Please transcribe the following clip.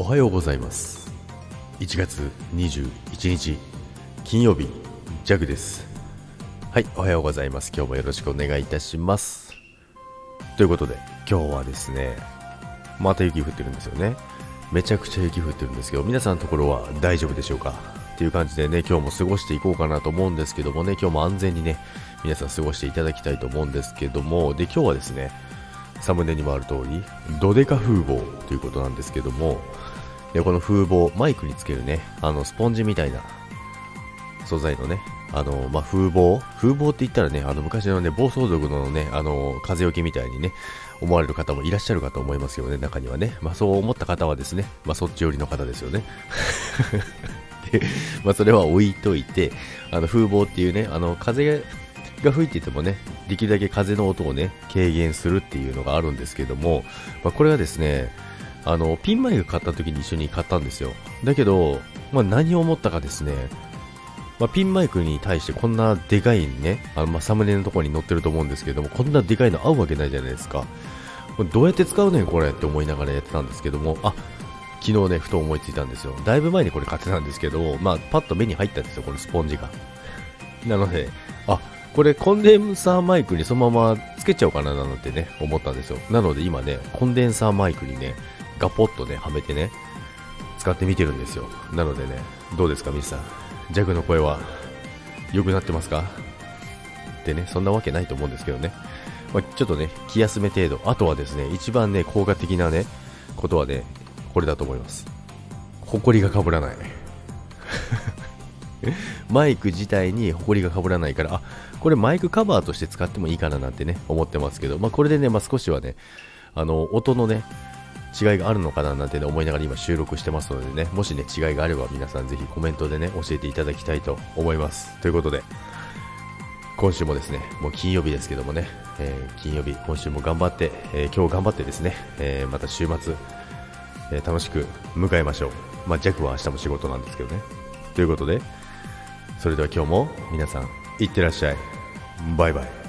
おはようございます。1月21日金曜日ジャグです。はいおはようございます。今日もよろしくお願いいたします。ということで今日はですねまた雪降ってるんですよね。めちゃくちゃ雪降ってるんですけど皆さんのところは大丈夫でしょうか？っていう感じでね今日も過ごしていこうかなと思うんですけどもね今日も安全にね皆さん過ごしていただきたいと思うんですけどもで今日はですねサムネにもある通りドデカ風防ということなんですけどもでこの風防マイクにつけるねあのスポンジみたいな素材のねあの、まあ、風防風防って言ったらね、あの昔のね、暴走族のね、あの、風よけみたいにね、思われる方もいらっしゃるかと思いますけどね、中にはね。まあ、そう思った方はですね、まあ、そっち寄りの方ですよね。で、まあ、それは置いといて、あの、風防っていうね、あの、風が吹いていてもね、できるだけ風の音をね、軽減するっていうのがあるんですけども、まあ、これはですね、あの、ピンマイク買った時に一緒に買ったんですよ。だけど、まあ、何を思ったかですね、まあ、ピンマイクに対してこんなでかいね、あのまサムネのところに載ってると思うんですけども、こんなでかいの合うわけないじゃないですか。どうやって使うねんこれって思いながらやってたんですけども、あ、昨日ね、ふと思いついたんですよ。だいぶ前にこれ買ってたんですけど、まあ、パッと目に入ったんですよ、このスポンジが。なので、これコンデンサーマイクにそのままつけちゃおうかななんてね、思ったんですよ。なので今ね、コンデンサーマイクにね、ガポッとね、はめてね、使ってみてるんですよ。なのでね、どうですか、ミスさん？ジャグの声は良くなってますか？ってね、そんなわけないと思うんですけどね。まあ、ちょっとね、気休め程度。あとはですね、一番ね、効果的なね、ことはね、これだと思います。ホコリが被らない。マイク自体にホコリが被らないから、あ、これマイクカバーとして使ってもいいかななんてね、思ってますけど、まあ、これでね、まあ、少しはね、あの、音のね、違いがあるのかななんて、ね、思いながら今収録してますのでね、もしね、違いがあれば皆さんぜひコメントでね、教えていただきたいと思います。ということで、今週もですね、もう金曜日ですけどもね、えー、金曜日、今週も頑張って、えー、今日頑張ってですね、えー、また週末、え楽しく迎えましょう。まあ、弱は明日も仕事なんですけどね。ということで、それでは今日も皆さん、いってらっしゃい。バイバイ。